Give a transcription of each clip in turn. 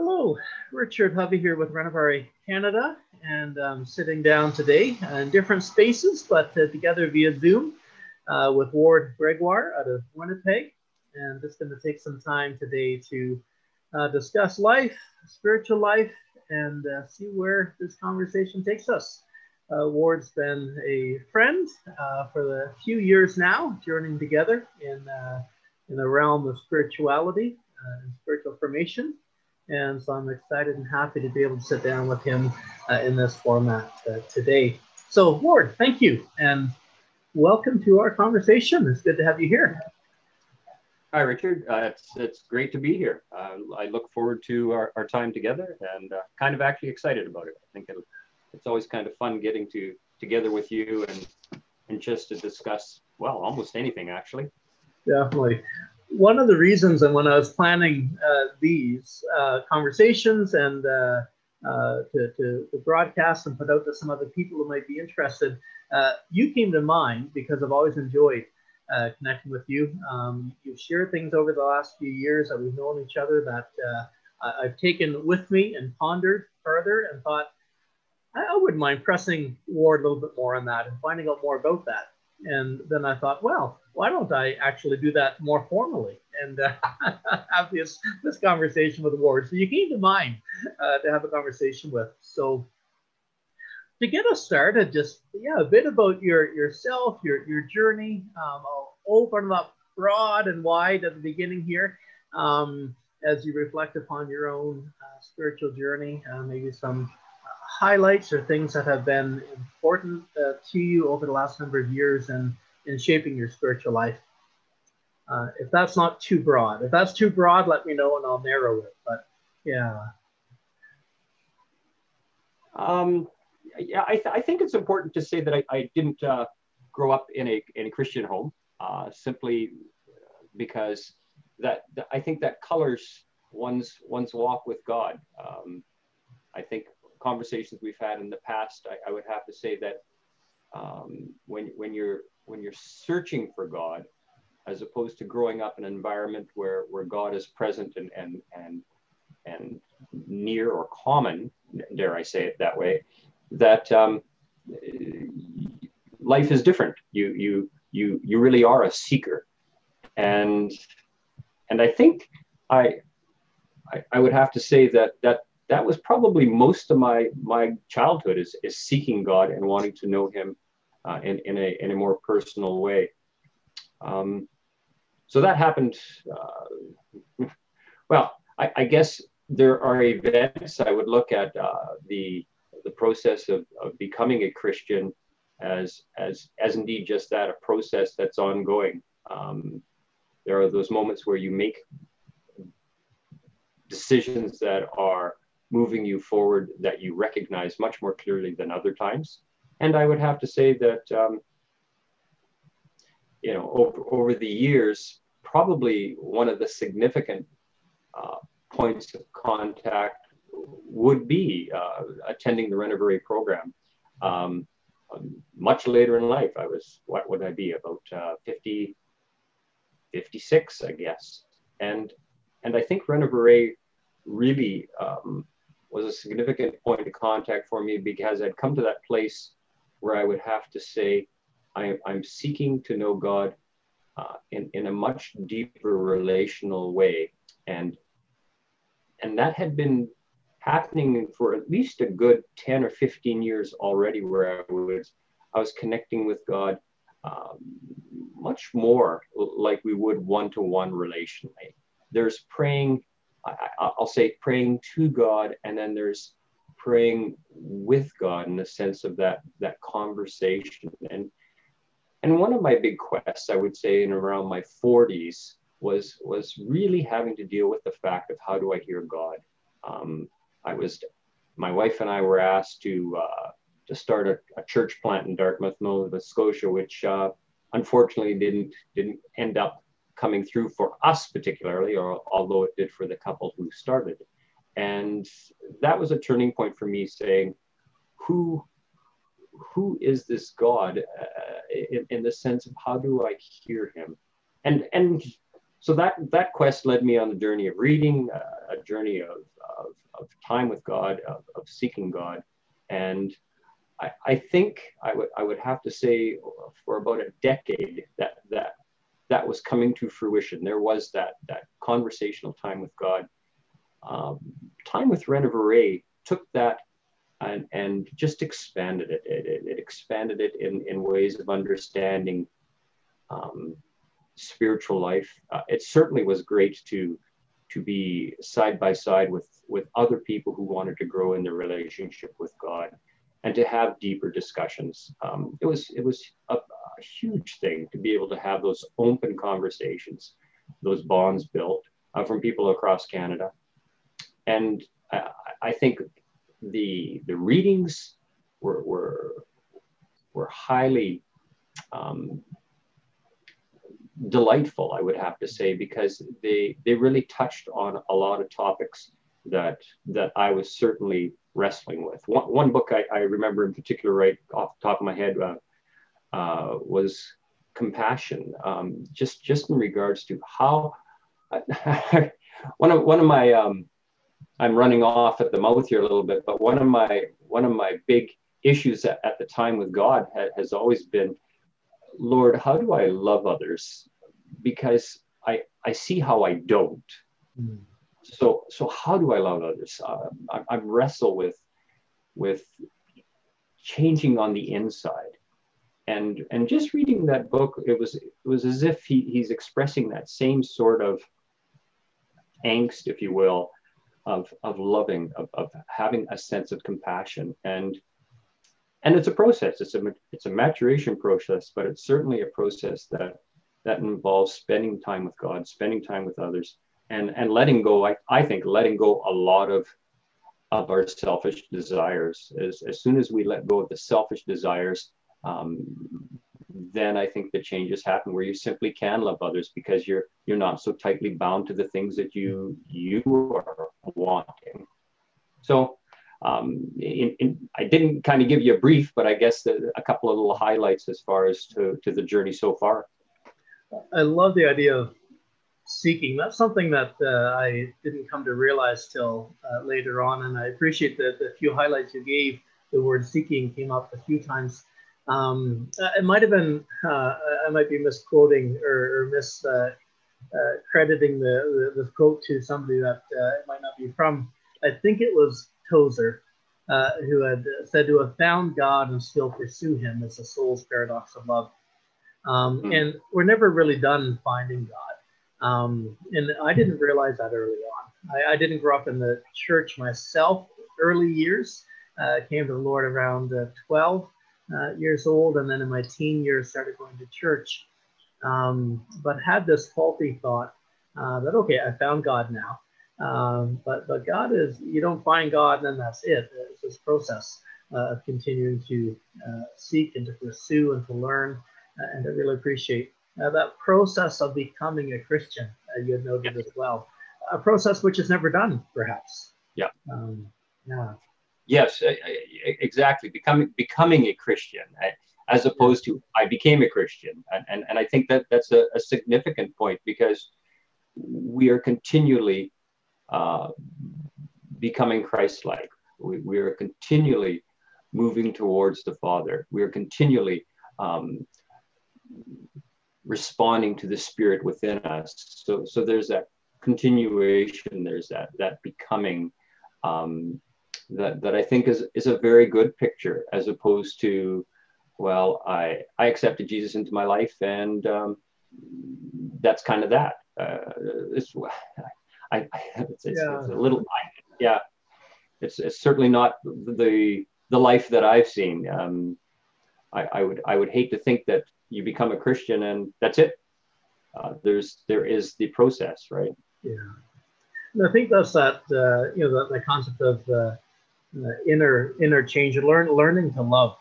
Hello, Richard Hovey here with Renovare Canada, and um, sitting down today in different spaces, but uh, together via Zoom uh, with Ward Gregoire out of Winnipeg. And just going to take some time today to uh, discuss life, spiritual life, and uh, see where this conversation takes us. Uh, Ward's been a friend uh, for the few years now, journeying together in, in the realm of spirituality and spiritual formation. And so I'm excited and happy to be able to sit down with him uh, in this format uh, today. So, Ward, thank you and welcome to our conversation. It's good to have you here. Hi, Richard. Uh, it's, it's great to be here. Uh, I look forward to our, our time together and uh, kind of actually excited about it. I think it's always kind of fun getting to together with you and, and just to discuss, well, almost anything actually. Definitely one of the reasons, and when I was planning uh, these uh, conversations and uh, uh to, to, to, broadcast and put out to some other people who might be interested, uh, you came to mind because I've always enjoyed uh, connecting with you. Um, you've shared things over the last few years that we've known each other that I've taken with me and pondered further and thought, I, I wouldn't mind pressing Ward a little bit more on that and finding out more about that. And then I thought, well, why don't I actually do that more formally and uh, have this, this conversation with Ward? So you came to mind uh, to have a conversation with. So to get us started, just yeah, a bit about your yourself, your your journey. Um, I'll open up broad and wide at the beginning here, um, as you reflect upon your own uh, spiritual journey. Uh, maybe some highlights or things that have been important uh, to you over the last number of years and in shaping your spiritual life. Uh, if that's not too broad, if that's too broad, let me know and I'll narrow it. But yeah. Um, yeah, I, th- I think it's important to say that I, I didn't uh, grow up in a, in a Christian home uh, simply because that, that, I think that colors one's one's walk with God. Um, I think conversations we've had in the past, I, I would have to say that um, when when you're when you're searching for God, as opposed to growing up in an environment where where God is present and and and and near or common, dare I say it that way, that um, life is different. You you you you really are a seeker, and and I think I I, I would have to say that that that was probably most of my my childhood is is seeking God and wanting to know Him uh, in in a in a more personal way. Um, so that happened. Uh, well, I, I, guess there are events I would look at uh, the the process of, of becoming a Christian as as as indeed just that a process that's ongoing. Um, there are those moments where you make decisions that are moving you forward that you recognize much more clearly than other times. And I would have to say that, um, you know, over, over the years, probably one of the significant uh, points of contact would be uh, attending the Renovare program. Um, much later in life, I was, what would I be, about uh, 50, 56, I guess. And, and I think Renovare really um, was a significant point of contact for me because I'd come to that place where I would have to say, I, am seeking to know God uh, in, in a much deeper relational way. And, and that had been happening for at least a good 10 or 15 years already, where I was, I was connecting with God um, much more like we would one to one relationally. There's praying I, will say praying to God, and then there's praying with God in the sense of that that conversation. And and one of my big quests, I would say, in around my 40s, was was really having to deal with the fact of how do I hear God. Um, I was, my wife and I were asked to uh, to start a, a, church plant in Dartmouth, Nova Scotia, which uh, unfortunately didn't didn't end up coming through for us particularly, or although it did for the couple who started. And that was a turning point for me saying, who, who is this God uh, in, in the sense of how do I hear him? And, and so that that quest led me on the journey of reading, uh, a journey of, of, of, time with God, of, of seeking God, and I, I think I would I would have to say for about a decade that that that was coming to fruition. There was that that conversational time with God. Um, time with Renovare took that and, and just expanded it. It, it, it expanded it in, in ways of understanding um, spiritual life. Uh, it certainly was great to to be side by side with with other people who wanted to grow in their relationship with God and to have deeper discussions. Um, it was it was a, a, huge thing to be able to have those open conversations, those bonds built uh, from people across Canada, and I, I, think the the readings were were, were highly um, delightful, I would have to say, because they they really touched on a lot of topics that that I was certainly wrestling with. One, one book I, I, remember in particular, right off the top of my head, uh, uh, was compassion. Um, just just in regards to how one of one of my um, I'm running off at the mouth here a little bit, but one of my one of my big issues at, at the time with God ha, has always been, Lord, how do I love others? Because I I see how I don't. Mm so so how do I love others? Uh, I, I wrestle with with changing on the inside, and and just reading that book, it was it was as if he, he's expressing that same sort of angst, if you will, of of loving, of, of having a sense of compassion, and and it's a process. It's a it's a maturation process, but it's certainly a process that that involves spending time with God, spending time with others, and and letting go I, I think letting go a lot of of our selfish desires as, as soon as we let go of the selfish desires um, then i think the changes happen where you simply can love others because you're you're not so tightly bound to the things that you you are wanting so um, in, in, I didn't kind of give you a brief, but I guess the, a couple of little highlights as far as to, to the journey so far. I love the idea of seeking. That's something that uh, I didn't come to realize till uh, later on, and I appreciate the, the few highlights you gave. The word seeking came up a few times. Um, uh, it might have been, uh, I might be misquoting or, or mis uh, uh, crediting the, the, the, quote to somebody that it might not be from. I think it was Tozer. who had said to have found God and still pursue him is the soul's paradox of love. Um, mm. And we're never really done finding God. Um, and I didn't realize that early on. I, I, didn't grow up in the church myself early years. Uh, came to the Lord around uh, 12 uh, years old, and then in my teen years started going to church. Um, but had this faulty thought uh, that okay, I found God now. Um, but but God is you don't find God, and then that's it. It's this process uh, of continuing to uh, seek and to pursue and to learn and to really appreciate uh, that process of becoming a Christian, uh, you had noted as well, a process which is never done, perhaps. Yeah. Um, yeah. Yes, exactly. Becoming becoming a Christian, as opposed to I became a Christian, and and, and I think that that's a, a significant point because we are continually uh, becoming Christ-like. We, we are continually moving towards the Father. We are continually um, responding to the spirit within us. So, so there's that continuation, there's that, that becoming um, that, that I think is, is a very good picture as opposed to, well, I, I accepted Jesus into my life and um, that's kind of that. Uh, it's, I, it's, it's, yeah. it's a little, yeah, it's, it's certainly not the, the life that I've seen. Um, I, I would, I would hate to think that you become a Christian and that's it. Uh, there's there is the process, right? Yeah, and I think that's that uh, you know the, the concept of uh, inner inner change, learn learning to love,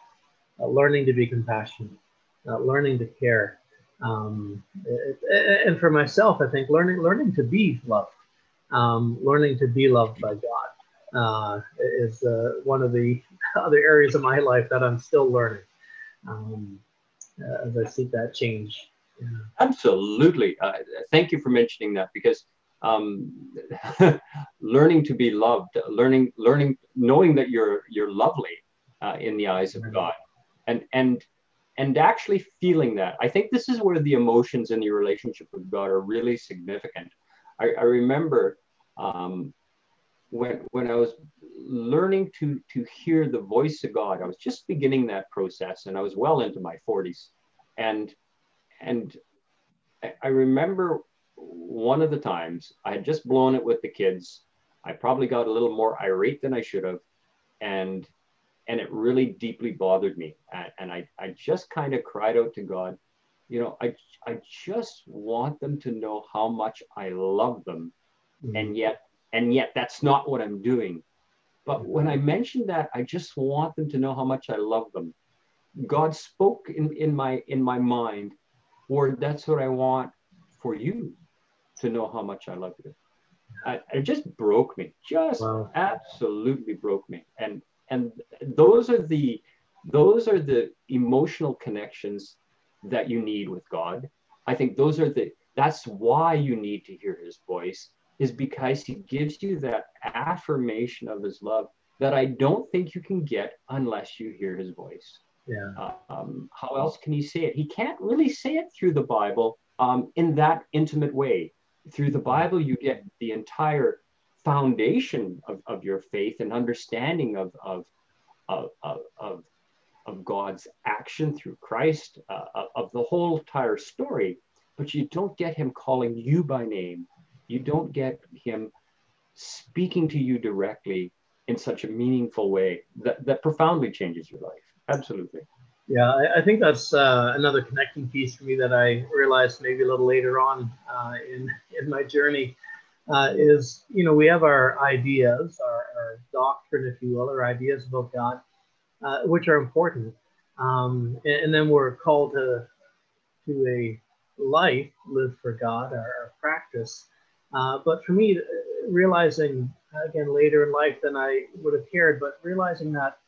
uh, learning to be compassionate, uh, learning to care. Um, and for myself, I think learning learning to be loved, um, learning to be loved by God uh, is one of the other areas of my life that I'm still learning. Um, uh, as I seek that change. Yeah. Absolutely. Uh, thank you for mentioning that because um, learning to be loved, learning, learning, knowing that you're you're lovely uh, in the eyes of God, and and and actually feeling that. I think this is where the emotions in your relationship with God are really significant. I, I remember um, when when I was learning to to hear the voice of God. I was just beginning that process, and I was well into my 40s, and and I remember one of the times I had just blown it with the kids. I probably got a little more irate than I should have. And and it really deeply bothered me. And, and I, I just kind of cried out to God, you know, I I just want them to know how much I love them. Mm-hmm. And yet, and yet that's not what I'm doing. But when I mentioned that, I just want them to know how much I love them. God spoke in, in my in my mind, Lord, that's what I want for you to know how much I love you. I, it just broke me, just wow. absolutely broke me. And and those are the those are the emotional connections that you need with God. I think those are the that's why you need to hear his voice is because he gives you that affirmation of his love that I don't think you can get unless you hear his voice. Yeah. Uh, um, how else can he say it? He can't really say it through the Bible um, in that intimate way through the Bible, you get the entire foundation of, of your faith and understanding of, of, of, of, of God's action through Christ, uh, of the whole entire story. But you don't get him calling you by name. You don't get him speaking to you directly in such a meaningful way that, that profoundly changes your life. Absolutely. Yeah, I, I think that's uh, another connecting piece for me that I realized maybe a little later on uh, in in my journey uh, is you know we have our ideas, our, our, doctrine, if you will, our ideas about God, uh, which are important, um, and, and, then we're called to to a life lived for God, our, our practice. Uh, but for me, realizing again later in life than I would have cared, but realizing that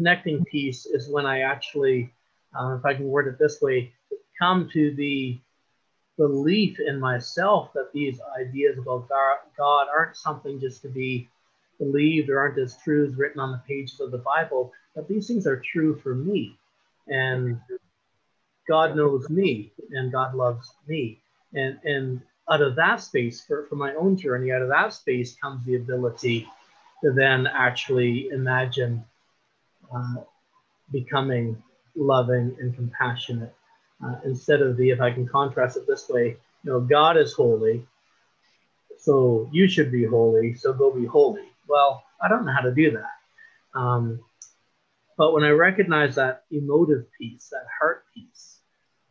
connecting piece is when I actually, uh, if I can word it this way, come to the belief in myself that these ideas about God aren't something just to be believed or aren't as truths written on the pages of the Bible, but these things are true for me. And God knows me and God loves me. And, and out of that space, for, for my own journey, out of that space comes the ability to then actually imagine uh, becoming loving and compassionate. Uh, instead of the if i can contrast it this way you know god is holy so you should be holy so go be holy. Well i don't know how to do that. Um, but when i recognize that emotive piece that heart piece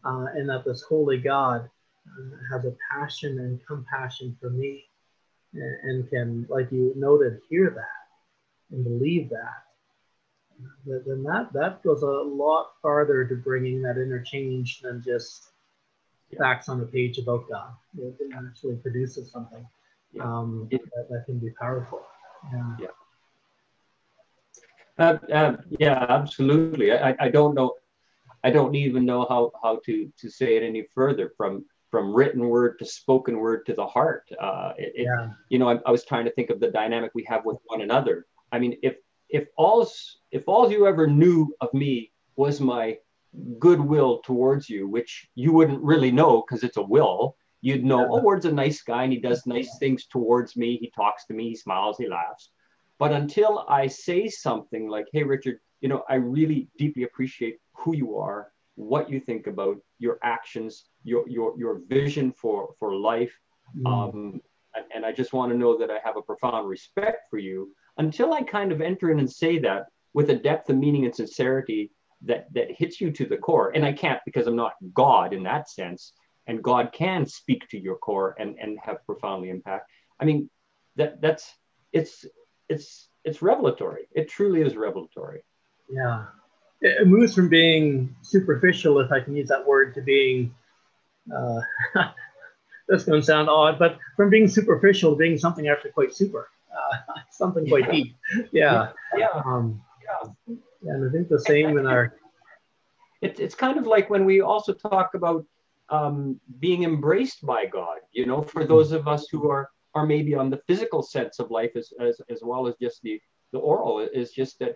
uh, and that this holy god uh, has a passion and compassion for me and, and can like you noted hear that and believe that then that that goes a lot farther to bringing that interchange than just yeah. facts on a page about God. It actually produces something yeah. um, that, that, can be powerful. Yeah. Yeah. Uh, uh, yeah, absolutely. I, I don't know. I don't even know how, how to, to say it any further from from written word to spoken word to the heart. Uh, it, yeah. you know, I, I was trying to think of the dynamic we have with one another. I mean, if if all's if all you ever knew of me was my goodwill towards you, which you wouldn't really know because it's a will, you'd know, oh, Ward's a nice guy and he does nice things towards me. He talks to me, he smiles, he laughs. But until I say something like, hey, Richard, you know, I really deeply appreciate who you are, what you think about your actions, your your your vision for for life. Mm. Um, and, and I just want to know that I have a profound respect for you until I kind of enter in and say that with a depth of meaning and sincerity that that hits you to the core. And I can't because I'm not God in that sense. And God can speak to your core and, and have profoundly impact. I mean, that that's it's it's it's revelatory. It truly is revelatory. Yeah. It moves from being superficial, if I can use that word, to being uh, that's going to sound odd, but from being superficial to being something actually quite super uh, something quite yeah. deep. Yeah. Yeah. Um, yeah. And I think the same in our. It, it's kind of like when we also talk about um, being embraced by God. You know, for those of us who are are maybe on the physical sense of life as as, as well as just the the oral is just that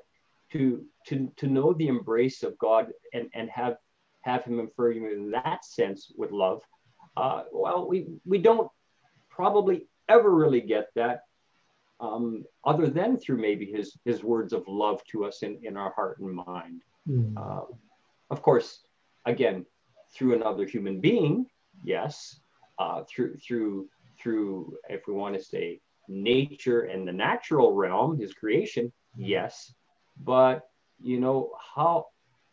to to to know the embrace of God and and have have Him infer you in that sense with love. Uh, well, we we don't probably ever really get that um, other than through maybe his his words of love to us in, in our heart and mind. Mm. Uh, of course, again, through another human being, yes. Uh, through through through, if we want to say nature and the natural realm, his creation, yes. But you know how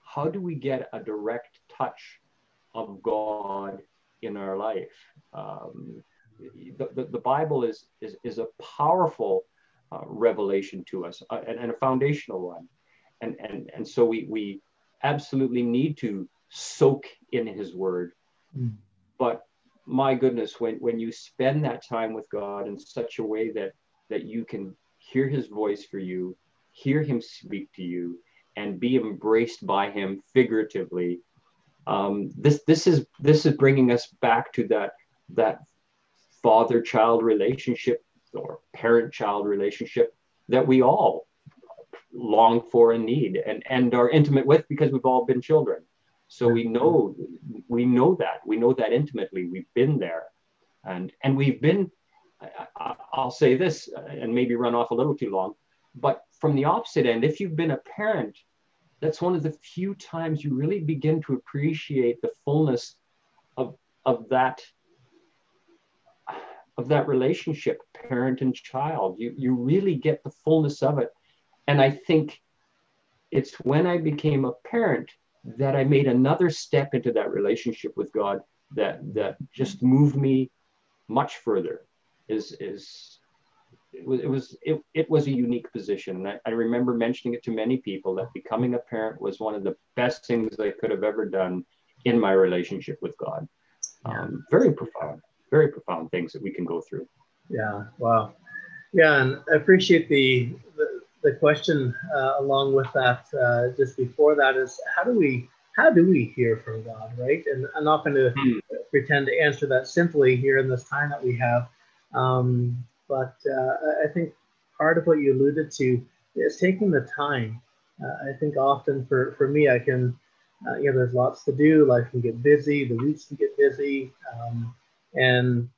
how do we get a direct touch of God in our life? Um, the, the, the, Bible is, is, is a powerful uh, revelation to us uh, and, and, a foundational one. And, and, and so we, we absolutely need to soak in his word. Mm. But my goodness, when, when you spend that time with God in such a way that, that you can hear his voice for you, hear him speak to you, and be embraced by him figuratively, um, this, this, is, this is bringing us back to that, that father child relationship or parent child relationship that we all long for and need and, and are intimate with because we've all been children. So we know we know that we know that intimately. We've been there, and and we've been. I, I'll say this and maybe run off a little too long, but from the opposite end, if you've been a parent, that's one of the few times you really begin to appreciate the fullness of of that of that relationship, parent and child. You, you really get the fullness of it. And I think it's when I became a parent that I made another step into that relationship with God that that just moved me much further. Is is it was it was it, it was a unique position. And I, I remember mentioning it to many people that becoming a parent was one of the best things I could have ever done in my relationship with God. Um, very profound very profound things that we can go through. Yeah, wow. Yeah, and I appreciate the the, the question uh, along with that. Uh, just before that is how do we how do we hear from God, right? And I'm not going to mm. pretend to answer that simply here in this time that we have, um, but uh, I think part of what you alluded to is taking the time. Uh, I think often for for me, I can. Uh, you know, there's lots to do. Life can get busy. The weeks can get busy. Um, and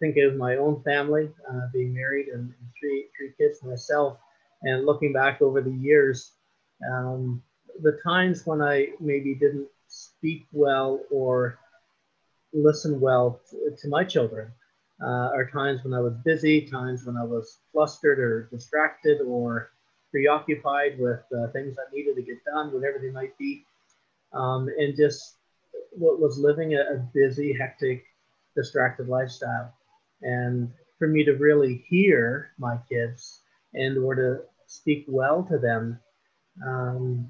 think of my own family, uh, being married and, three three kids myself, and looking back over the years, um, the times when I maybe didn't speak well or listen well to, to my children uh, are times when I was busy, times when I was flustered or distracted or preoccupied with uh, things that needed to get done, whatever they might be, um, and just what was living a, a busy, hectic distracted lifestyle. And for me to really hear my kids and or to speak well to them um,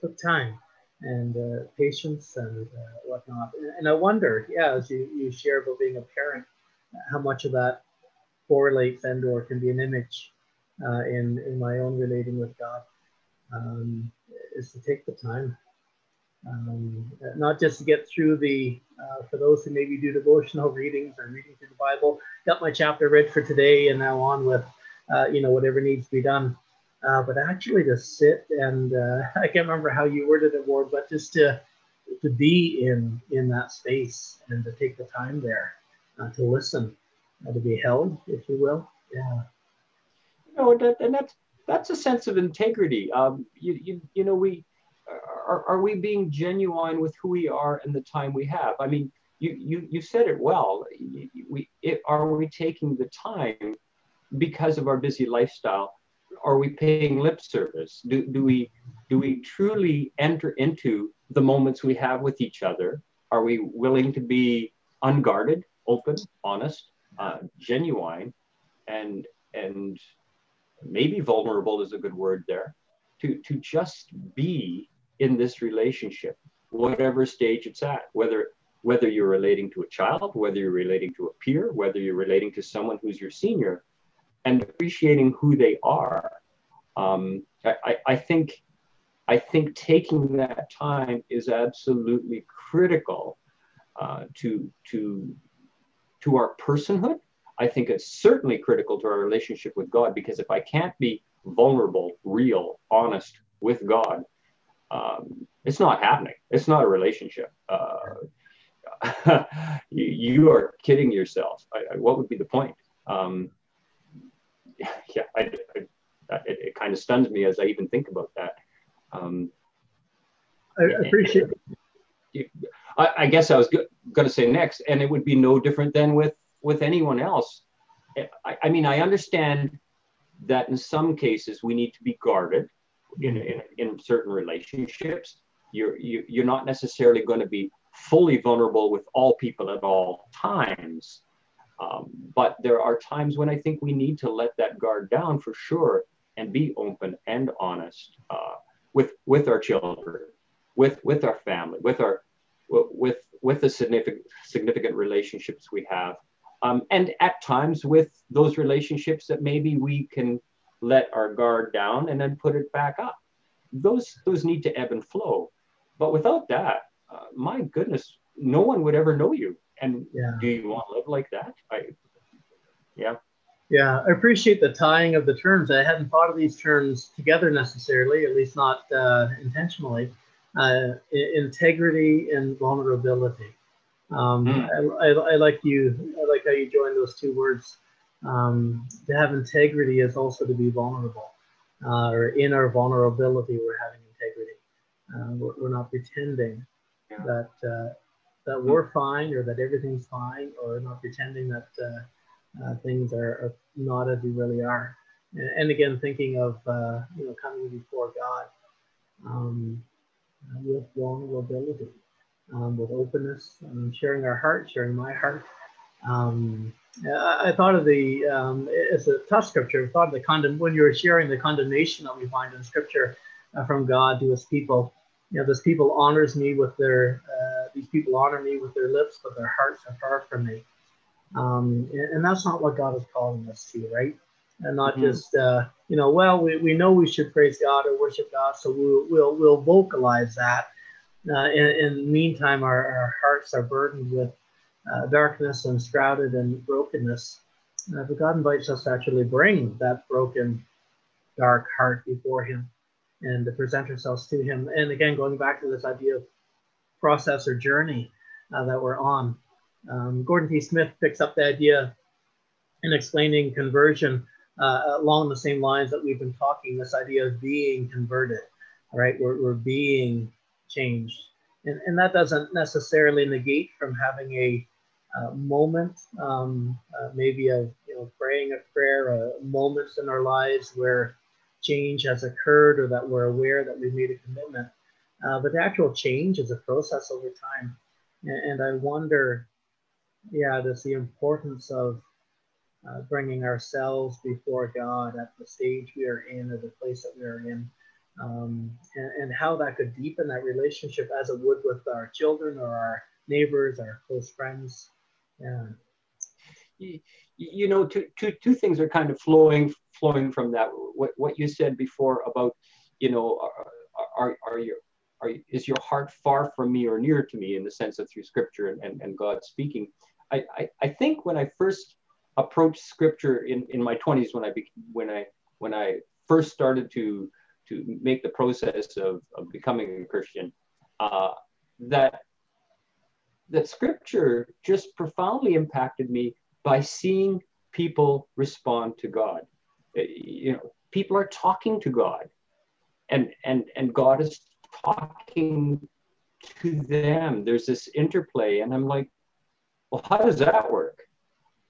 took time and uh, patience and uh, whatnot. And I wonder, yeah, as you, you share about being a parent, how much of that correlates and or can be an image uh, in, in my own relating with God um, is to take the time um, not just to get through the, uh, for those who maybe do devotional readings or reading through the Bible, got my chapter read for today and now on with, uh, you know, whatever needs to be done. Uh, but actually to sit and uh, I can't remember how you worded it, Ward, but just to to be in in that space and to take the time there uh, to listen, uh, to be held, if you will. Yeah. You know, and that's that's a sense of integrity. Um, you, you you know we are, are we being genuine with who we are and the time we have? I mean, you, you, you said it well. We, it, are we taking the time because of our busy lifestyle? Are we paying lip service? Do, do, we, do we truly enter into the moments we have with each other? Are we willing to be unguarded, open, honest, uh, genuine, and, and maybe vulnerable is a good word there, to, to just be in this relationship, whatever stage it's at, whether whether you're relating to a child, whether you're relating to a peer, whether you're relating to someone who's your senior, and appreciating who they are. Um, I, I think I think taking that time is absolutely critical uh, to to to our personhood. I think it's certainly critical to our relationship with God because if I can't be vulnerable, real, honest with God, um, it's not happening. It's not a relationship. Uh, you, you, are kidding yourself. I, I, what would be the point? Um, yeah, I, it, it, kind of stuns me as I even think about that. Um, I appreciate. I, I guess I was going to say next, and it would be no different than with with anyone else. I, I mean, I understand that in some cases we need to be guarded in, in, in certain relationships. You're, you, you're not necessarily going to be fully vulnerable with all people at all times. Um, but there are times when I think we need to let that guard down for sure and be open and honest uh, with with our children, with with our family, with our with with the significant significant relationships we have, um, and at times with those relationships that maybe we can let our guard down and then put it back up. Those those need to ebb and flow. But without that, uh, my goodness, no one would ever know you. And yeah. do you want to live like that? I, yeah. Yeah, I appreciate the tying of the terms. I hadn't thought of these terms together necessarily, at least not uh, intentionally. Uh, integrity and vulnerability. Um, mm. I, I, I, like you. I like how you joined those two words. Um, to have integrity is also to be vulnerable, uh, or in our vulnerability, we're having integrity. Uh, we're, we're, not pretending yeah. that uh, that we're fine or that everything's fine, or not pretending that uh, uh, things are, are, not as they really are. And, and again, thinking of uh, you know coming before God um, with vulnerability um, with openness, and sharing our heart, sharing my heart. Um, I, thought of the, um, it's a tough scripture. I thought of the condemn, when you were sharing the condemnation that we find in scripture uh, from God to his people. You know, this people honors me with their, uh, these people honor me with their lips, but their hearts are far from me. Um, and, and, that's not what God is calling us to, right? And not mm-hmm. just, uh, you know, well, we, we know we should praise God or worship God, so we'll, we'll, we'll vocalize that uh, in, in, the meantime, our, our, hearts are burdened with uh, darkness and shrouded in brokenness. Uh, but God invites us to actually bring that broken, dark heart before Him and to present ourselves to Him. And again, going back to this idea of process or journey uh, that we're on, um, Gordon T. Smith picks up the idea in explaining conversion uh, along the same lines that we've been talking this idea of being converted, right? We're, we're being changed. And, and that doesn't necessarily negate from having a uh, moment, um, uh, maybe a you know praying a prayer, a moments in our lives where change has occurred or that we're aware that we've made a commitment. Uh, but the actual change is a process over time. And, and I wonder, yeah, there's the importance of uh, bringing ourselves before God at the stage we are in or the place that we are in um, and, and, how that could deepen that relationship as it would with our children or our neighbors, our close friends. Yeah. You, you know, two, two, two things are kind of flowing flowing from that. What, what you said before about, you know, are, are, are your are, is your heart far from me or near to me in the sense of through scripture and, and, and God speaking? I, I, I think when I first approached scripture in, in my 20s when I be, when I when I first started to to make the process of, of becoming a Christian, uh, that that scripture just profoundly impacted me by seeing people respond to God. Uh, you know, people are talking to God, and and and God is talking to them. There's this interplay, and I'm like, well, how does that work?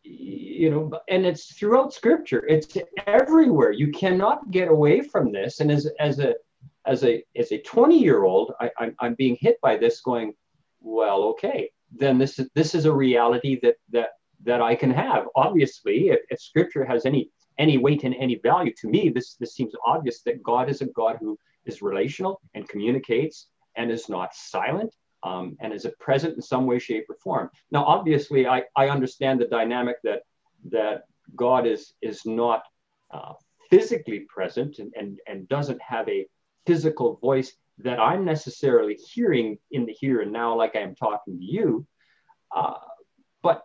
You know and it's throughout scripture. It's everywhere. You cannot get away from this. And as as a as a as a 20 year old I, I'm, I'm being hit by this going well okay then this is this is a reality that that that i can have. Obviously if, if scripture has any any weight and any value to me this this seems obvious that god is a god who is relational and communicates and is not silent um, and is it present in some way, shape, or form? Now, obviously, I, I understand the dynamic that that God is is not uh, physically present and, and and doesn't have a physical voice that I'm necessarily hearing in the here and now, like I am talking to you. Uh, but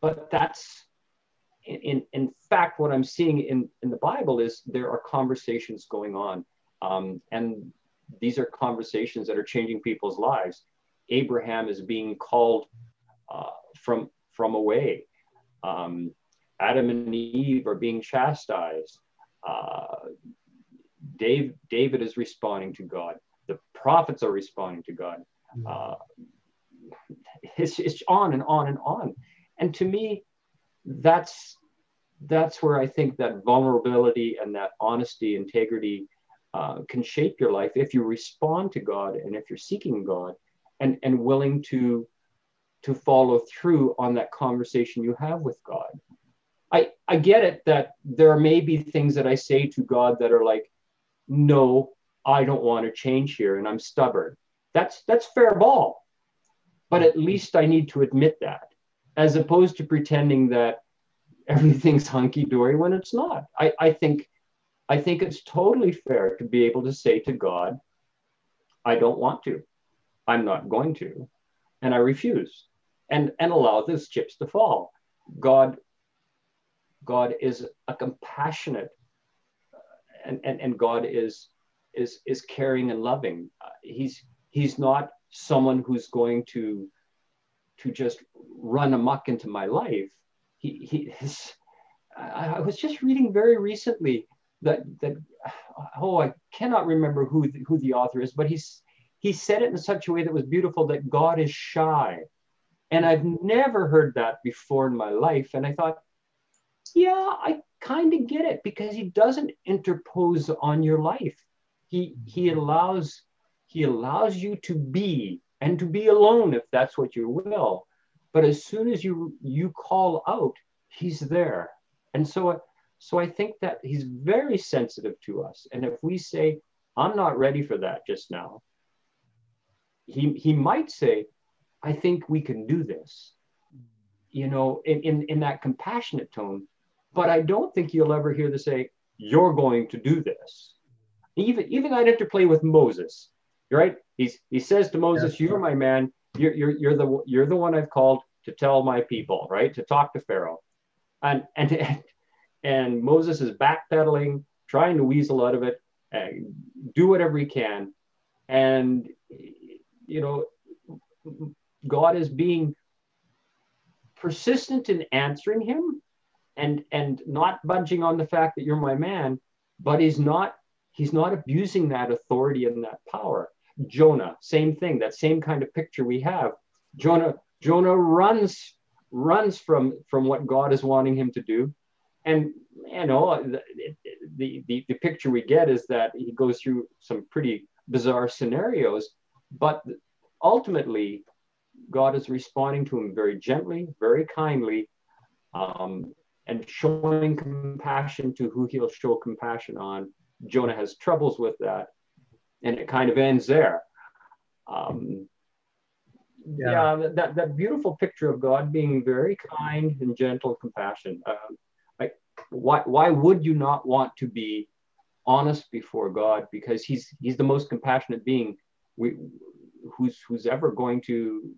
but that's in, in fact what I'm seeing in, in the Bible is there are conversations going on. Um, and these are conversations that are changing people's lives. Abraham is being called uh, from from away. Um, Adam and Eve are being chastised. Uh, Dave, David is responding to God. The prophets are responding to God. Hmm. Uh, it's, it's on and on and on. And to me, that's that's where I think that vulnerability and that honesty, integrity uh, can shape your life if you respond to God and if you're seeking God and, and willing to to follow through on that conversation you have with God. I, I get it that there may be things that I say to God that are like, no, I don't want to change here and I'm stubborn. That's that's fair ball. But at least I need to admit that, as opposed to pretending that everything's hunky-dory when it's not. I, I think I think it's totally fair to be able to say to God, I don't want to. I'm not going to. And I refuse. And and allow those chips to fall. God God is a compassionate and, and, and God is is is caring and loving. Uh, he's he's not someone who's going to to just run amok into my life. He he is. I was just reading very recently that that oh I cannot remember who the, who the author is, but he's he said it in such a way that was beautiful that God is shy, and I've never heard that before in my life. And I thought, yeah, I kind of get it because he doesn't interpose on your life. He he allows he allows you to be and to be alone if that's what you will. But as soon as you you call out, he's there. And so so I think that he's very sensitive to us. And if we say, I'm not ready for that just now, he he might say, I think we can do this. You know, in, in, in that compassionate tone, but I don't think you'll ever hear the say, you're going to do this. Even, even that interplay with Moses, right? He's, he says to Moses, you're my man. You're, you're, you're, the, you're the one I've called to tell my people, right? To talk to Pharaoh. And, and, and Moses is backpedaling, trying to weasel out of it, do whatever he can. And, you know, God is being persistent in answering him and and not budging on the fact that you're my man but he's not he's not abusing that authority and that power. Jonah same thing that same kind of picture we have. Jonah jonah runs runs from from what god is wanting him to do and you know the, the the picture we get is that he goes through some pretty bizarre scenarios but ultimately god is responding to him very gently very kindly um, and showing compassion to who he'll show compassion on. Jonah has troubles with that, and it kind of ends there. Um, yeah. yeah, that, that beautiful picture of God being very kind and gentle, compassion. Um, why, why would you not want to be honest before God? Because He's He's the most compassionate being we, who's who's ever going to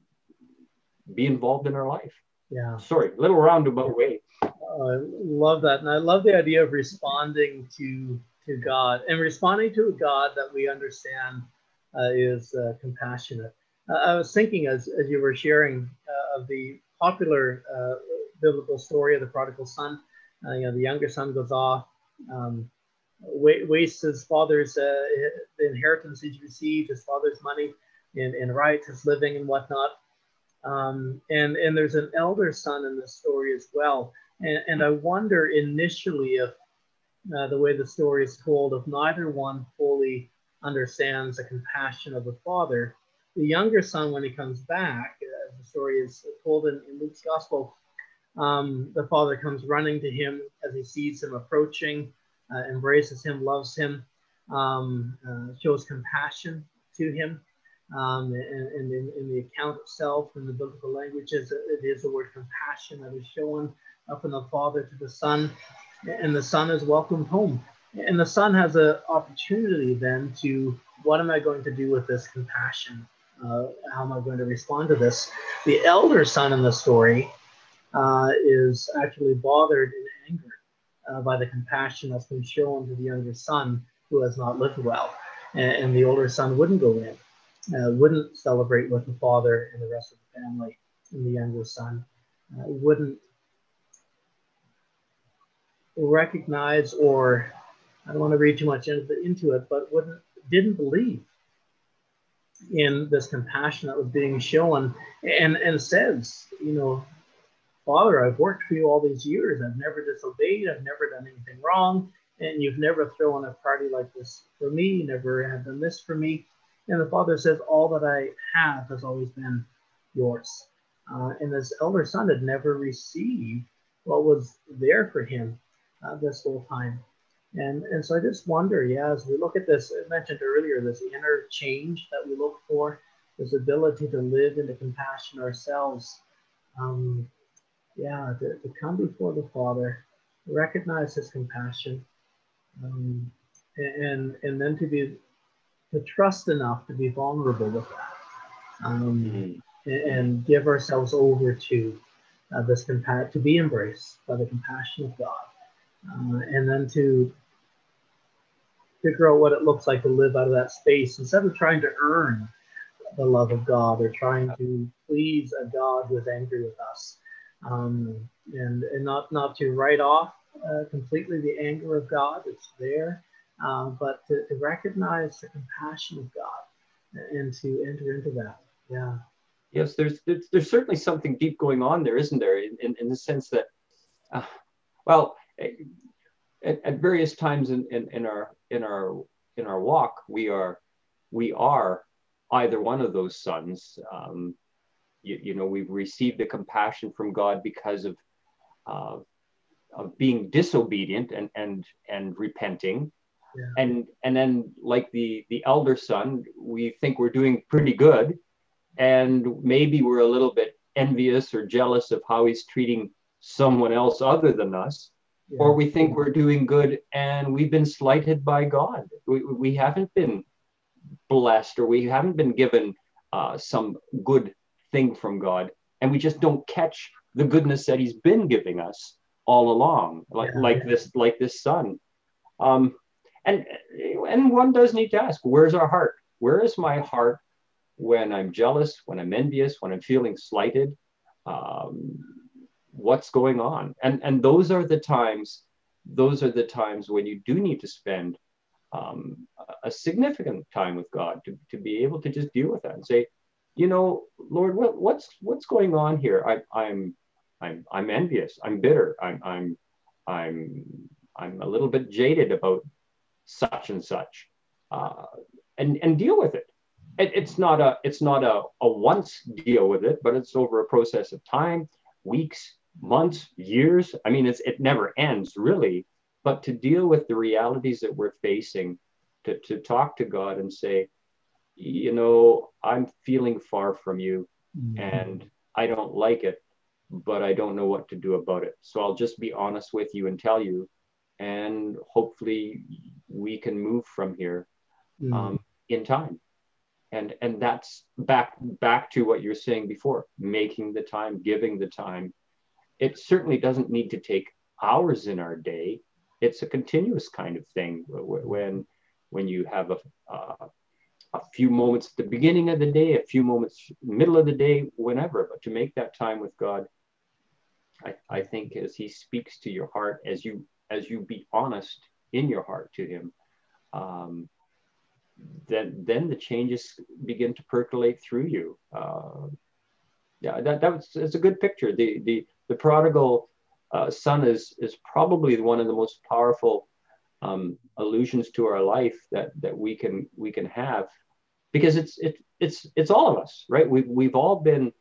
be involved in our life. Yeah. Sorry, little roundabout way. I love that, and I love the idea of responding to to God and responding to a God that we understand uh, is uh, compassionate. Uh, I was thinking as as you were sharing uh, of the popular uh, biblical story of the prodigal son. Uh, you know, the younger son goes off, um, wastes his father's uh, inheritance he's received, his father's money in, in rights, his living and whatnot. Um, and and there's an elder son in the story as well and, and I wonder initially if uh, the way the story is told, if neither one fully understands the compassion of the father, the younger son, when he comes back, uh, the story is told in, in Luke's gospel, um, the father comes running to him as he sees him approaching, uh, embraces him, loves him, um, uh, shows compassion to him. Um, and, and in, in, the account itself, in the biblical language, it is the word compassion that is shown up from the Father to the Son, and the Son is welcomed home. And the Son has an opportunity then to what am I going to do with this compassion uh, how am I going to respond to this? The elder son in the story uh, is actually bothered and angered uh, by the compassion that's been shown to the younger son who has not lived well. And, and the older son wouldn't go in, uh, wouldn't celebrate with the father and the rest of the family, and the younger son uh, wouldn't recognize or I don't want to read too much into, into it, but wouldn't didn't believe in this compassion that was being shown and and says, you know, Father, I've worked for you all these years. I've never disobeyed. I've never done anything wrong. And you've never thrown a party like this for me. You never have done this for me. And the father says, All that I have has always been yours. Uh, and this elder son had never received what was there for him uh, this whole time. And, and so I just wonder, yeah, as we look at this, I mentioned earlier, this inner change that we look for, this ability to live into compassion ourselves. Um, yeah, to, to come before the Father, recognize His compassion, um, and and then to be to trust enough to be vulnerable with that, um, mm-hmm. and, and, give ourselves over to uh, this compa- to be embraced by the compassion of God, uh, and then to figure out what it looks like to live out of that space instead of trying to earn the love of God or trying to please a God who is angry with us um, and and not not to write off uh, completely the anger of God. It's there, um, but to, to, recognize the compassion of God and to enter into that. Yeah. Yes, there's there's, there's certainly something deep going on there, isn't there? In in, in the sense that, uh, well, at, at, various times in, in, in our in our in our walk, we are we are either one of those sons. Um, you, you know, we've received the compassion from God because of, uh, of being disobedient and, and, and repenting. Yeah. And, and then like the, the elder son, we think we're doing pretty good. And maybe we're a little bit envious or jealous of how he's treating someone else other than us. Yeah. Or we think we're doing good and we've been slighted by God. We, we haven't been blessed or we haven't been given uh, some good thing from God, and we just don't catch the goodness that He's been giving us all along, like yeah. like this like this son. Um, and and one does need to ask, where's our heart? Where is my heart when I'm jealous, when I'm envious, when I'm feeling slighted? Um, what's going on? And and those are the times. Those are the times when you do need to spend um, a significant time with God to, to be able to just deal with that and say, you know, Lord, what, what's what's going on here? I, I'm I'm I'm envious. I'm bitter. I'm I'm I'm I'm a little bit jaded about such and such, uh, and and deal with it. it. It's not a it's not a, a once deal with it, but it's over a process of time, weeks, months, years. I mean, it's it never ends really. But to deal with the realities that we're facing, to to talk to God and say, you know, I'm feeling far from you mm-hmm. and I don't like it, but I don't know what to do about it. So I'll just be honest with you and tell you, and hopefully we can move from here mm-hmm. um, in time. And, and that's back back to what you were saying before making the time giving the time it certainly doesn't need to take hours in our day it's a continuous kind of thing when when you have a, uh, a few moments at the beginning of the day, a few moments middle of the day, whenever. But to make that time with God, I, I think as He speaks to your heart, as you as you be honest in your heart to Him, um, then then the changes begin to percolate through you. Uh, yeah, that that was it's a good picture. The the the prodigal uh, son is is probably one of the most powerful um, allusions to our life that that we can we can have because it's it, it's it's all of us right we've, we've all been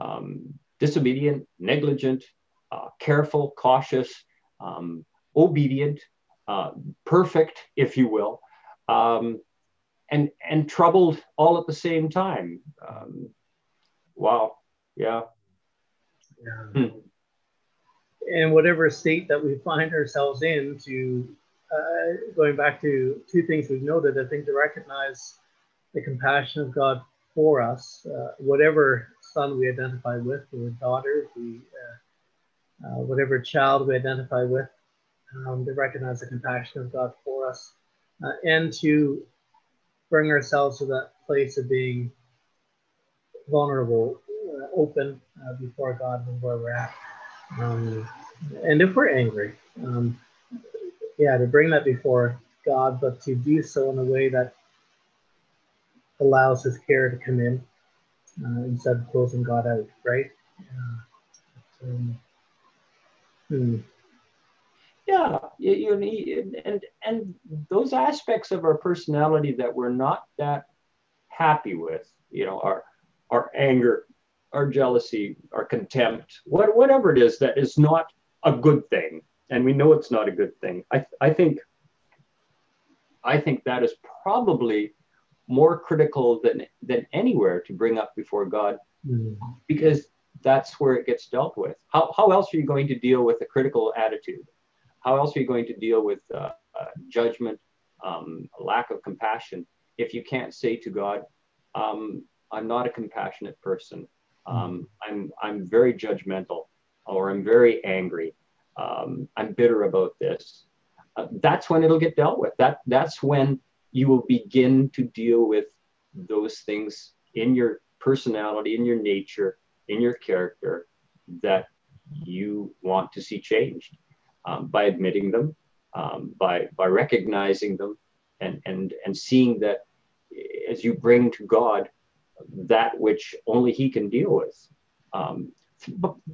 um, disobedient negligent uh, careful cautious um, obedient uh, perfect if you will um, and and troubled all at the same time um, wow yeah, yeah. Hmm. and whatever state that we find ourselves in to uh, going back to two things we've noted, I think to recognize the compassion of God for us, uh, whatever son we identify with, or daughter, we, uh, uh, whatever child we identify with, um, to recognize the compassion of God for us, uh, and to bring ourselves to that place of being vulnerable, uh, open uh, before God and where we're at. Um, and if we're angry, um, yeah, to bring that before God, but to do so in a way that allows His care to come in uh, instead of closing God out, right? Um, hmm. Yeah, you, you and and those aspects of our personality that we're not that happy with, you know, our our anger, our jealousy, our contempt, what, whatever it is that is not a good thing, and we know it's not a good thing. I, I think I think that is probably more critical than than anywhere to bring up before God, mm. because that's where it gets dealt with. How, how else are you going to deal with a critical attitude? How else are you going to deal with uh, uh, judgment, um, lack of compassion, if you can't say to God, um, I'm not a compassionate person. Um, I'm I'm very judgmental, or I'm very angry. Um, I'm bitter about this. Uh, that's when it'll get dealt with. That that's when you will begin to deal with those things in your personality, in your nature, in your character that you want to see changed um, by admitting them, um, by by recognizing them, and and and seeing that as you bring to God that which only He can deal with um,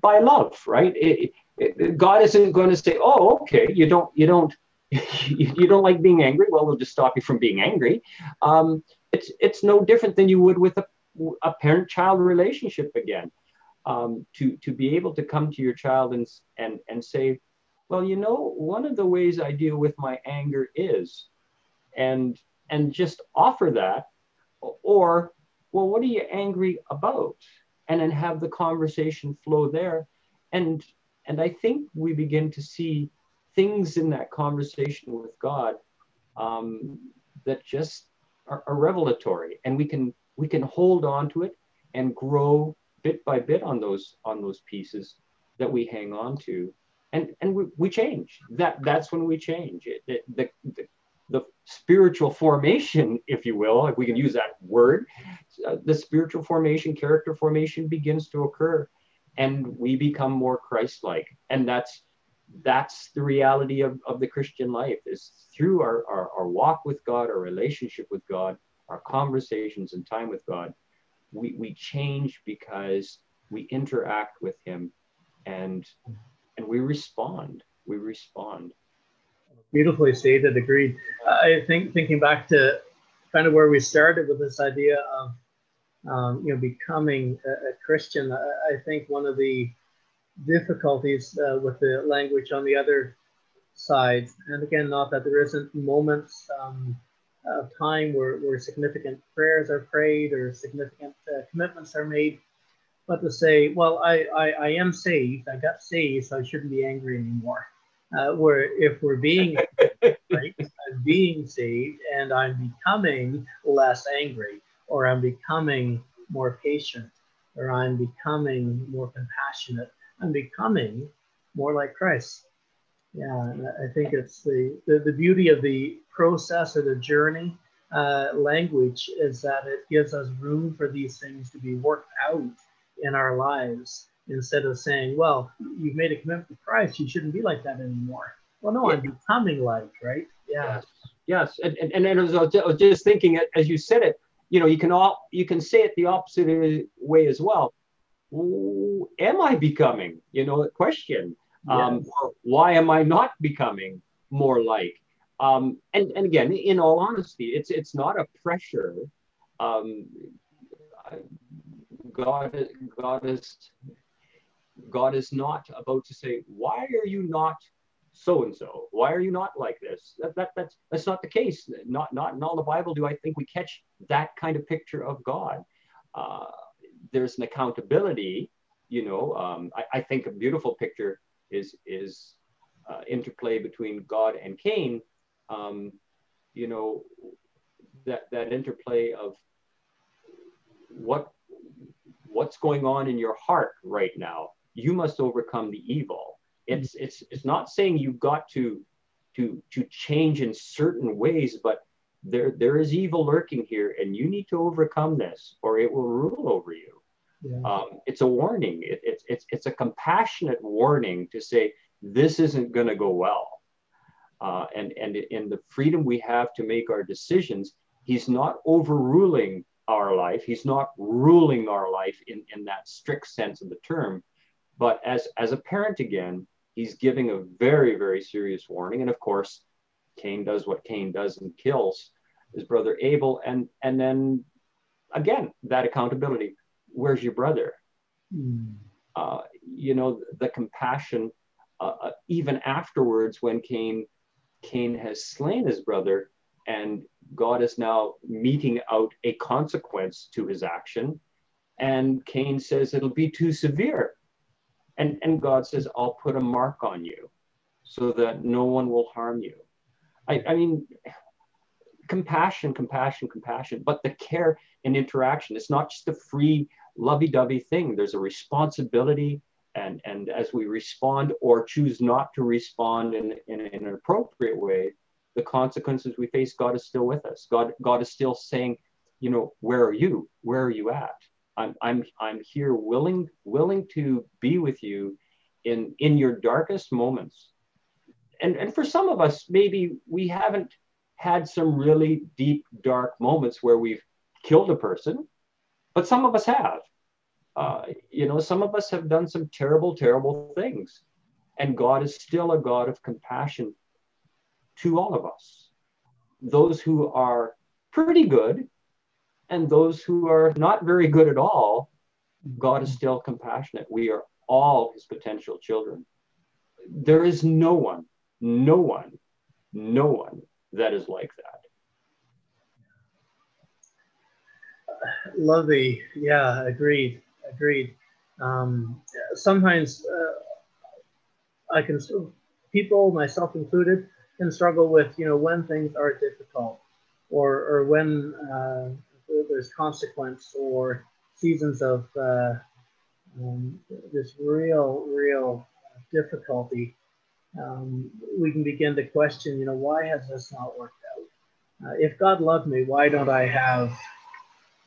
by love, right? It, it, God isn't going to say, "Oh, okay, you don't, you don't, you don't like being angry. Well, we'll just stop you from being angry." Um, it's it's no different than you would with a, a parent-child relationship again. Um, to to be able to come to your child and and and say, "Well, you know, one of the ways I deal with my anger is," and and just offer that, or well, what are you angry about? And then have the conversation flow there. And and I think we begin to see things in that conversation with God um, that just are, are revelatory, and we can we can hold on to it and grow bit by bit on those on those pieces that we hang on to. And and we, we change. That that's when we change. It the, the, the, the spiritual formation, if you will, if we can use that word, uh, the spiritual formation, character formation begins to occur, and we become more Christ-like. And that's that's the reality of, of the Christian life is through our, our, our walk with God, our relationship with God, our conversations and time with God, we, we change because we interact with Him and and we respond. We respond beautifully stated. Agreed. I think thinking back to kind of where we started with this idea of um, you know becoming a, a Christian. I, I, think one of the difficulties uh, with the language on the other side, and again, not that there isn't moments um, of time where, where significant prayers are prayed or significant uh, commitments are made, but to say, well, I, I, I am saved, I got saved, so I shouldn't be angry anymore. Uh, where if we're being right, I'm being saved and I'm becoming less angry, or I'm becoming more patient, or I'm becoming more compassionate, I'm becoming more like Christ. Yeah, I think it's the, the, the beauty of the process or the journey uh, language is that it gives us room for these things to be worked out in our lives instead of saying, well, you've made a commitment to Christ, you shouldn't be like that anymore. Well, no, yeah. I'm becoming like, right? Yeah. Yes. yes. And, and, and I was just thinking, as you said it, you know, you can all, you can say it the opposite way as well. Who am I becoming, you know, a question. Um, why am I not becoming more like? Um, and, and again, in all honesty, it's, it's not a pressure. Um, God, God is God is not about to say, why are you not so and so? Why are you not like this? That, that, that's, that's not the case. Not, not in all the Bible do I think we catch that kind of picture of God. Uh, there's an accountability, you know. Um, I, I, think a beautiful picture is, is uh, interplay between God and Cain. Um, you know, that, that interplay of what what's going on in your heart right now you must overcome the evil it's it's it's not saying you've got to to to change in certain ways but there there is evil lurking here and you need to overcome this or it will rule over you yeah. um, it's a warning. It, it's it's it's a compassionate warning to say this isn't going to go well. Uh, and and in the freedom we have to make our decisions he's not overruling our life. He's not ruling our life in in that strict sense of the term. But as as a parent again he's giving a very very serious warning. And of course cain does what cain does and kills his brother abel. And and then again that accountability where's your brother mm. uh, you know the compassion uh, uh, even afterwards when cain cain has slain his brother and god is now meting out a consequence to his action and cain says it'll be too severe and, and God says, I'll put a mark on you so that no one will harm you. I, I mean, compassion, compassion, compassion, but the care and interaction, it's not just a free lovey dovey thing. There's a responsibility. And, and as we respond or choose not to respond in, in, in an appropriate way, the consequences we face, God is still with us. God, God is still saying, you know, where are you? Where are you at? I'm, I'm, I'm here willing, willing to be with you in, in your darkest moments. And, and for some of us, maybe we haven't had some really deep, dark moments where we've killed a person, but some of us have. Uh, you know, some of us have done some terrible, terrible things. And God is still a God of compassion to all of us. Those who are pretty good and those who are not very good at all, God is still compassionate. We are all his potential children. There is no one, no one, no one that is like that. Lovely. Yeah, agreed. Agreed. Um, sometimes uh, I can, people, myself included, can struggle with, you know, when things are difficult or, or when uh, there's consequence or seasons of uh, um, this real, real difficulty, um, we can begin to question, you know, why has this not worked out? Uh, if God loved me, why don't I have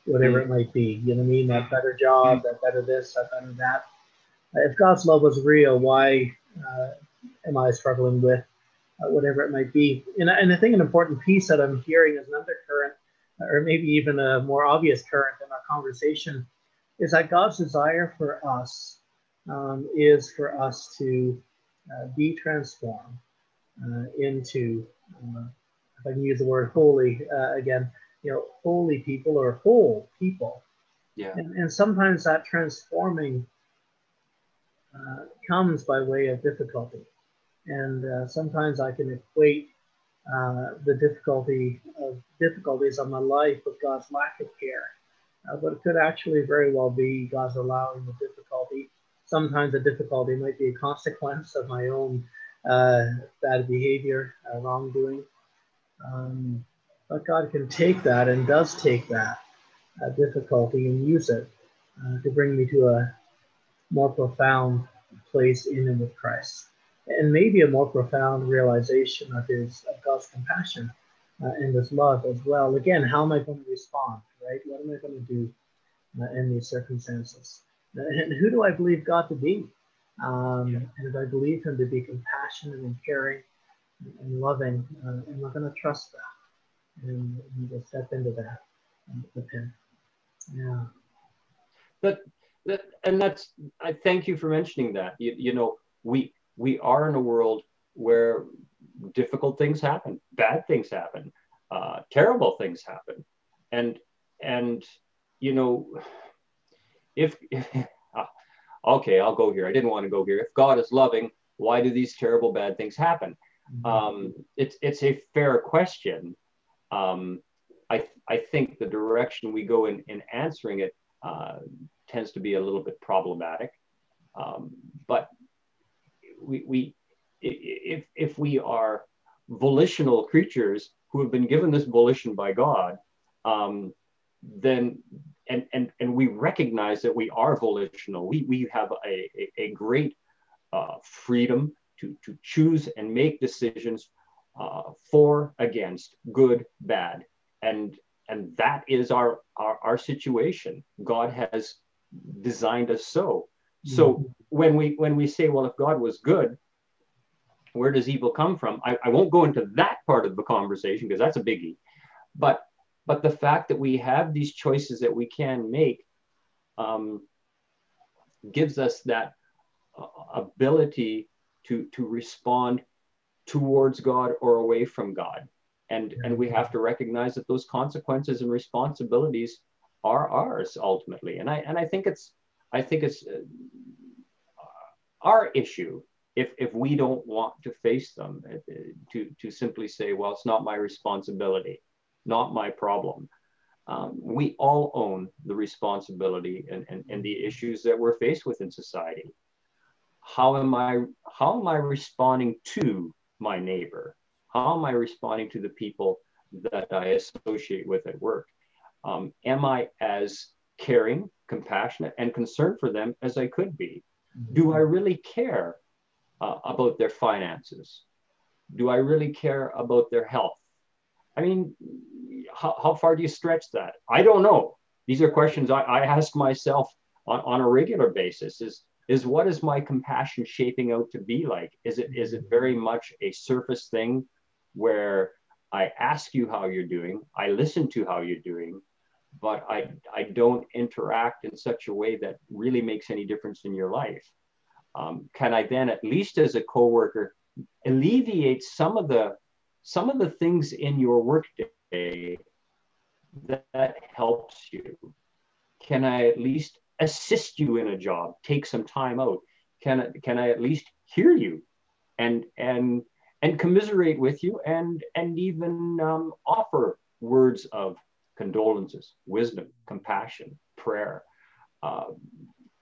whatever it might be? You know what I mean? That better job, that better this, that better that. Uh, if God's love was real, why uh, am I struggling with uh, whatever it might be? And, and I think an important piece that I'm hearing is an undercurrent or maybe even a more obvious current in our conversation, is that God's desire for us um, is for us to uh, be transformed uh, into, uh, if I can use the word holy uh, again, you know, holy people or whole people. Yeah. And, and sometimes that transforming uh, comes by way of difficulty. And uh, sometimes I can equate uh, the difficulty of difficulties of my life with God's lack of care. Uh, but it could actually very well be God's allowing the difficulty. Sometimes the difficulty might be a consequence of my own uh, bad behavior, uh, wrongdoing. Um, but God can take that and does take that uh, difficulty and use it to bring me to a more profound place in and with Christ and maybe a more profound realization of his of God's compassion uh, and his love as well. Again, how am I going to respond? Right? What am I going to do uh, in these circumstances? And who do I believe God to be? Um. And if I believe Him to be compassionate and caring and loving, uh, am I going to trust that and, and to step into that with Him? Yeah. But that, and that's I thank you for mentioning that. You, you know, we we are in a world where difficult things happen, bad things happen, uh, terrible things happen, and and you know, if, if okay, I'll go here. I didn't want to go here. If God is loving, why do these terrible bad things happen? Mm-hmm. Um, it's it's a fair question. Um, I I think the direction we go in in answering it uh, tends to be a little bit problematic. Um, but we, we if, if we are volitional creatures who have been given this volition by God, um, then and, and, and we recognize that we are volitional. We, we have a, a, a great uh, freedom to, to choose and make decisions uh, for, against, good, bad. And, and that is our, our, our situation. God has designed us so. So mm-hmm. when we when we say, well, if God was good, where does evil come from? I, I won't go into that part of the conversation because that's a biggie. But but the fact that we have these choices that we can make um, gives us that uh, ability to to respond towards God or away from God. And, and we have to recognize that those consequences and responsibilities are ours ultimately. And I, and I think it's, I think it's uh, our issue if, if we don't want to face them, uh, to, to simply say, well, it's not my responsibility, not my problem. Um, we all own the responsibility and, and, and the issues that we're faced with in society. How am I how am I responding to my neighbor? How am I responding to the people that I associate with at work? Um, am I as caring, compassionate, and concerned for them as I could be? Do I really care uh, about their finances? Do I really care about their health? I mean, how, how far do you stretch that? I don't know. These are questions I, I ask myself on, on a regular basis is, is what is my compassion shaping out to be like? Is it, is it very much a surface thing where I ask you how you're doing, I listen to how you're doing, but I, I don't interact in such a way that really makes any difference in your life. Um, can I then, at least as a coworker, alleviate some of the some of the things in your workday that, that helps you? Can I at least assist you in a job? Take some time out. Can can I at least hear you, and and and commiserate with you, and and even um, offer words of condolences, wisdom, compassion, prayer. Uh,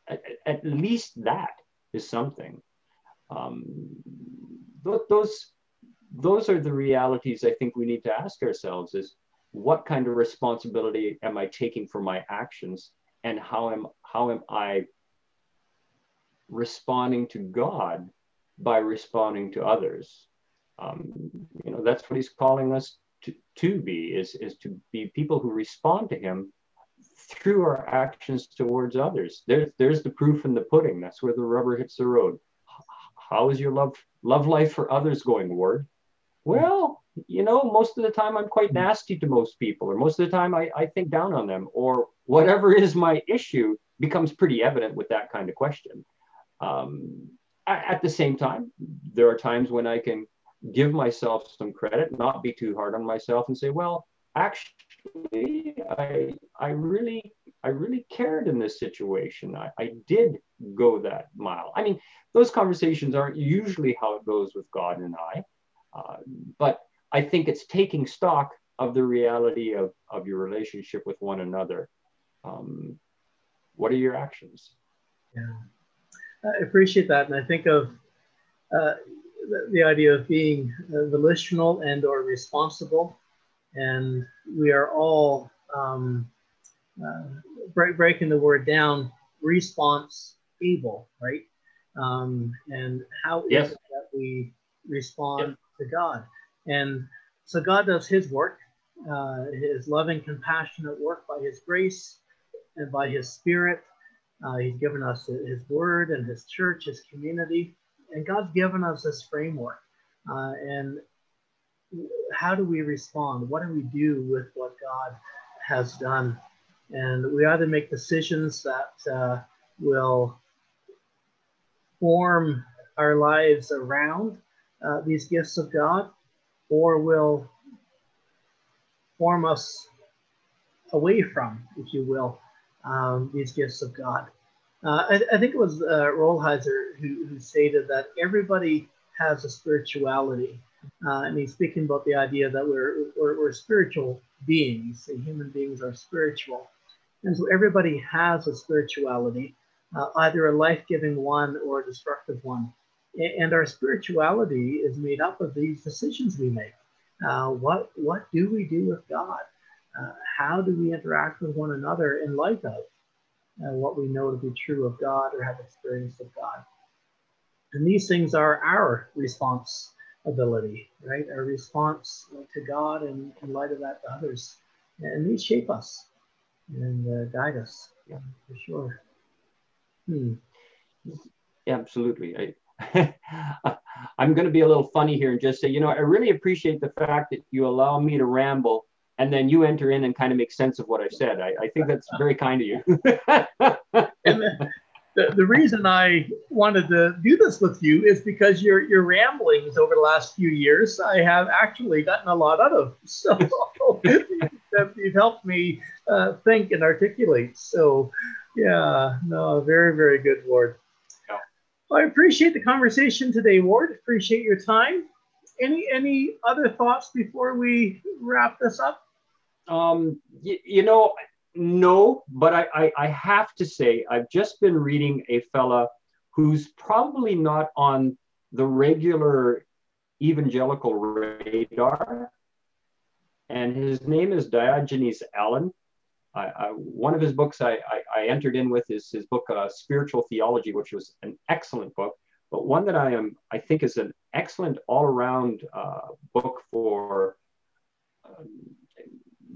at, at, least that is something. Um, those, those are the realities I think we need to ask ourselves is what kind of responsibility am I taking for my actions and how am, how am I responding to God by responding to others? Um, you know, that's what he's calling us to, to be is, is to be people who respond to him through our actions towards others. There's, there's the proof in the pudding. That's where the rubber hits the road. How is your love, love life for others going, Ward? Well, you know, most of the time I'm quite nasty to most people, or most of the time I, I think down on them, or whatever is my issue becomes pretty evident with that kind of question. Um, at the same time, there are times when I can give myself some credit, not be too hard on myself, and say, well, actually, I I really I really cared in this situation. I, I did go that mile. I mean, those conversations aren't usually how it goes with God and I, uh, but I think it's taking stock of the reality of, of your relationship with one another. Um, what are your actions? Yeah, I appreciate that, and I think of uh, the idea of being uh, volitional and or responsible and we are all um, uh, break, breaking the word down response able right um, and how yes. is it that we respond to god and so god does his work uh, his loving compassionate work by his grace and by his spirit uh, he's given us his word and his church his community and God's given us this framework. Uh, and how do we respond? What do we do with what God has done? And we either make decisions that uh, will form our lives around uh, these gifts of God, or will form us away from, if you will, um, these gifts of God. Uh, I, I, think it was uh, Rolheiser who, who, stated that everybody has a spirituality. Uh, and he's speaking about the idea that we're, we're, we're spiritual beings, and human beings are spiritual. And so everybody has a spirituality, uh, either a life giving one or a destructive one. And our spirituality is made up of these decisions we make. Uh, what, what do we do with God? Uh, how do we interact with one another in light of uh, what we know to be true of God or have experienced of God. And these things are our responsibility, right? Our response to God and in light of that to others. And these shape us and uh, guide us, yeah, for sure. Hmm. Yeah, absolutely. I, I'm going to be a little funny here and just say, you know, I really appreciate the fact that you allow me to ramble and then you enter in and kind of make sense of what I've said. I, I think that's very kind of you. and the, the, the, reason I wanted to do this with you is because your your ramblings over the last few years, I have actually gotten a lot out of. So you've helped me uh, think and articulate. So yeah, no, very very good, Ward. Yeah. Well, I appreciate the conversation today, Ward. Appreciate your time. Any any other thoughts before we wrap this up? Um, y- you know, no, but I, I, I have to say, I've just been reading a fella who's probably not on the regular evangelical radar. And his name is Diogenes Allen. I, I, one of his books I, I, entered in with is his book uh, Spiritual Theology, which was an excellent book. But one that I am I think is an excellent all-around uh, book for um,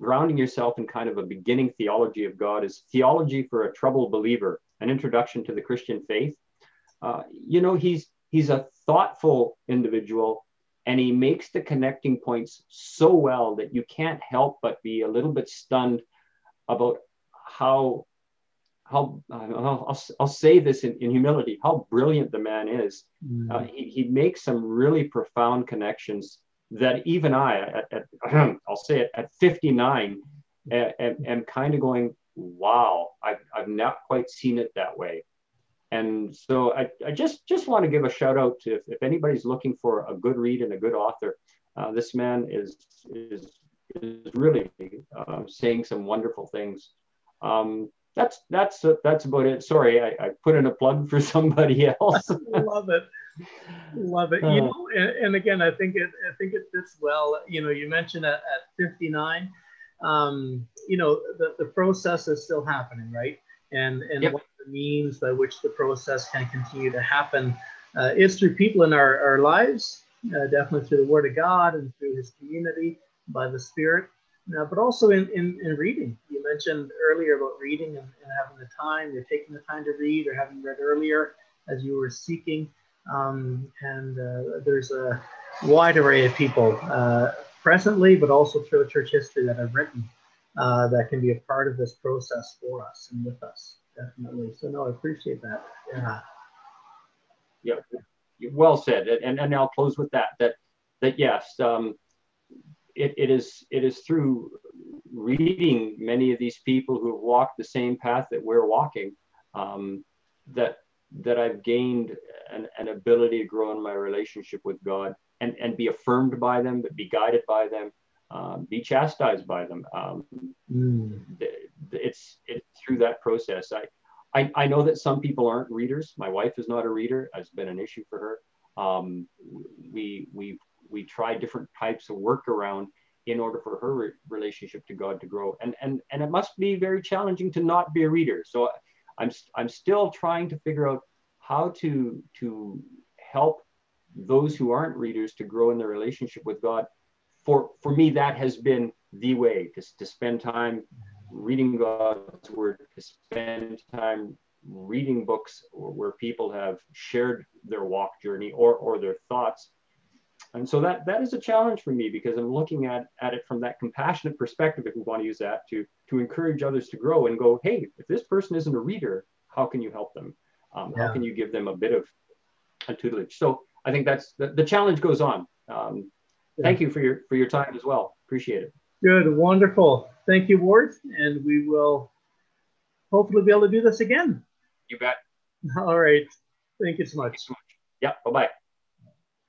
grounding yourself in kind of a beginning theology of God is Theology for a Troubled Believer, an introduction to the Christian faith. Uh, you know, he's he's a thoughtful individual and he makes the connecting points so well that you can't help but be a little bit stunned about how how I'll, I'll say this in, in, humility how brilliant the man is mm. uh, he, he makes some really profound connections that even I, at, at I'll say it, at 59, am, kind of going, wow, I've, I've not quite seen it that way. And so I, I just, just want to give a shout out to if, if anybody's looking for a good read and a good author, uh, this man is, is, is really uh, saying some wonderful things. Um, that's that's that's about it. Sorry, I, I, put in a plug for somebody else. Love it. Love it. You uh. know, and, and, again, I think it I think it fits well. You know, you mentioned at, at 59, um, you know, the, the process is still happening, right? And and yep. what the means by which the process can continue to happen uh, is through people in our, our lives, uh, definitely through the Word of God and through His community by the Spirit, uh, but also in, in, in reading. You mentioned earlier about reading and, and having the time, you're taking the time to read or having read earlier as you were seeking. Um, and uh, there's a wide array of people uh, presently, but also through church history that have written uh, that can be a part of this process for us and with us, definitely. So, no, I appreciate that. Yeah. Yeah, well said. And, and I'll close with that, that, that yes, um, it, it is it is through reading many of these people who have walked the same path that we're walking um, that that I've gained an, an, ability to grow in my relationship with God and, and be affirmed by them, but be guided by them, um, be chastised by them. Um, mm. It's it's through that process. I, I I know that some people aren't readers. My wife is not a reader. Has been an issue for her. Um, we we we try different types of workaround in order for her re- relationship to God to grow. And and and it must be very challenging to not be a reader. So I'm, I'm still trying to figure out how to, to help those who aren't readers to grow in their relationship with God. For, for me, that has been the way to, to spend time reading God's word, to spend time reading books where people have shared their walk journey or, or their thoughts and so that that is a challenge for me because I'm looking at, at it from that compassionate perspective, if we want to use that, to to encourage others to grow and go, hey, if this person isn't a reader, how can you help them? Um, yeah. How can you give them a bit of a tutelage? So I think that's the, the challenge goes on. Um, yeah. Thank you for your for your time as well. Appreciate it. Good, wonderful. Thank you, Ward, and we will hopefully be able to do this again. You bet. All right. Thank you so much. Yeah. Bye bye.